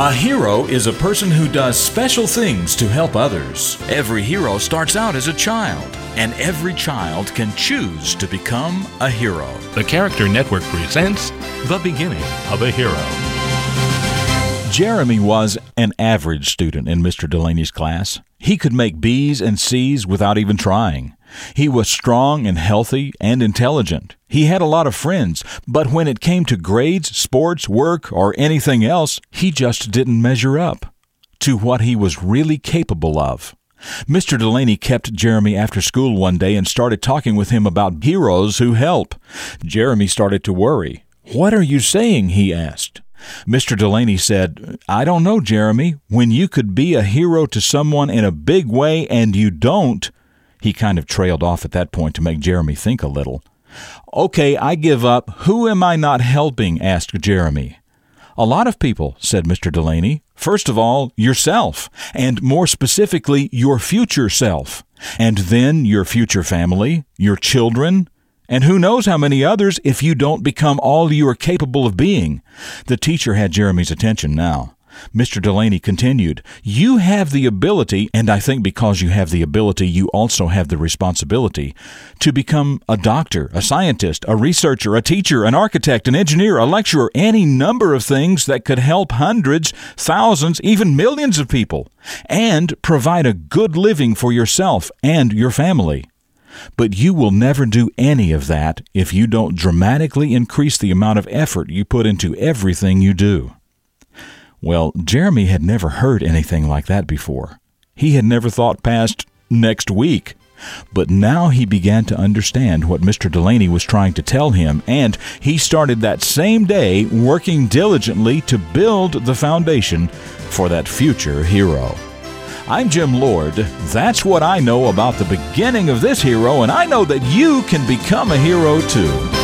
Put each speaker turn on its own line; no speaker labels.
A hero is a person who does special things to help others. Every hero starts out as a child, and every child can choose to become a hero.
The Character Network presents The Beginning of a Hero.
Jeremy was an average student in Mr. Delaney's class. He could make B's and C's without even trying. He was strong and healthy and intelligent. He had a lot of friends, but when it came to grades, sports, work, or anything else, he just didn't measure up to what he was really capable of. Mr. Delaney kept Jeremy after school one day and started talking with him about heroes who help. Jeremy started to worry. What are you saying? he asked. Mr. Delaney said, I don't know, Jeremy. When you could be a hero to someone in a big way and you don't, he kind of trailed off at that point to make Jeremy think a little. Okay, I give up. Who am I not helping? asked Jeremy. A lot of people, said Mr. Delaney. First of all, yourself, and more specifically, your future self, and then your future family, your children, and who knows how many others if you don't become all you are capable of being. The teacher had Jeremy's attention now. Mr. Delaney continued, You have the ability, and I think because you have the ability, you also have the responsibility, to become a doctor, a scientist, a researcher, a teacher, an architect, an engineer, a lecturer, any number of things that could help hundreds, thousands, even millions of people, and provide a good living for yourself and your family. But you will never do any of that if you don't dramatically increase the amount of effort you put into everything you do. Well, Jeremy had never heard anything like that before. He had never thought past next week. But now he began to understand what Mr. Delaney was trying to tell him, and he started that same day working diligently to build the foundation for that future hero. I'm Jim Lord. That's what I know about the beginning of this hero, and I know that you can become a hero too.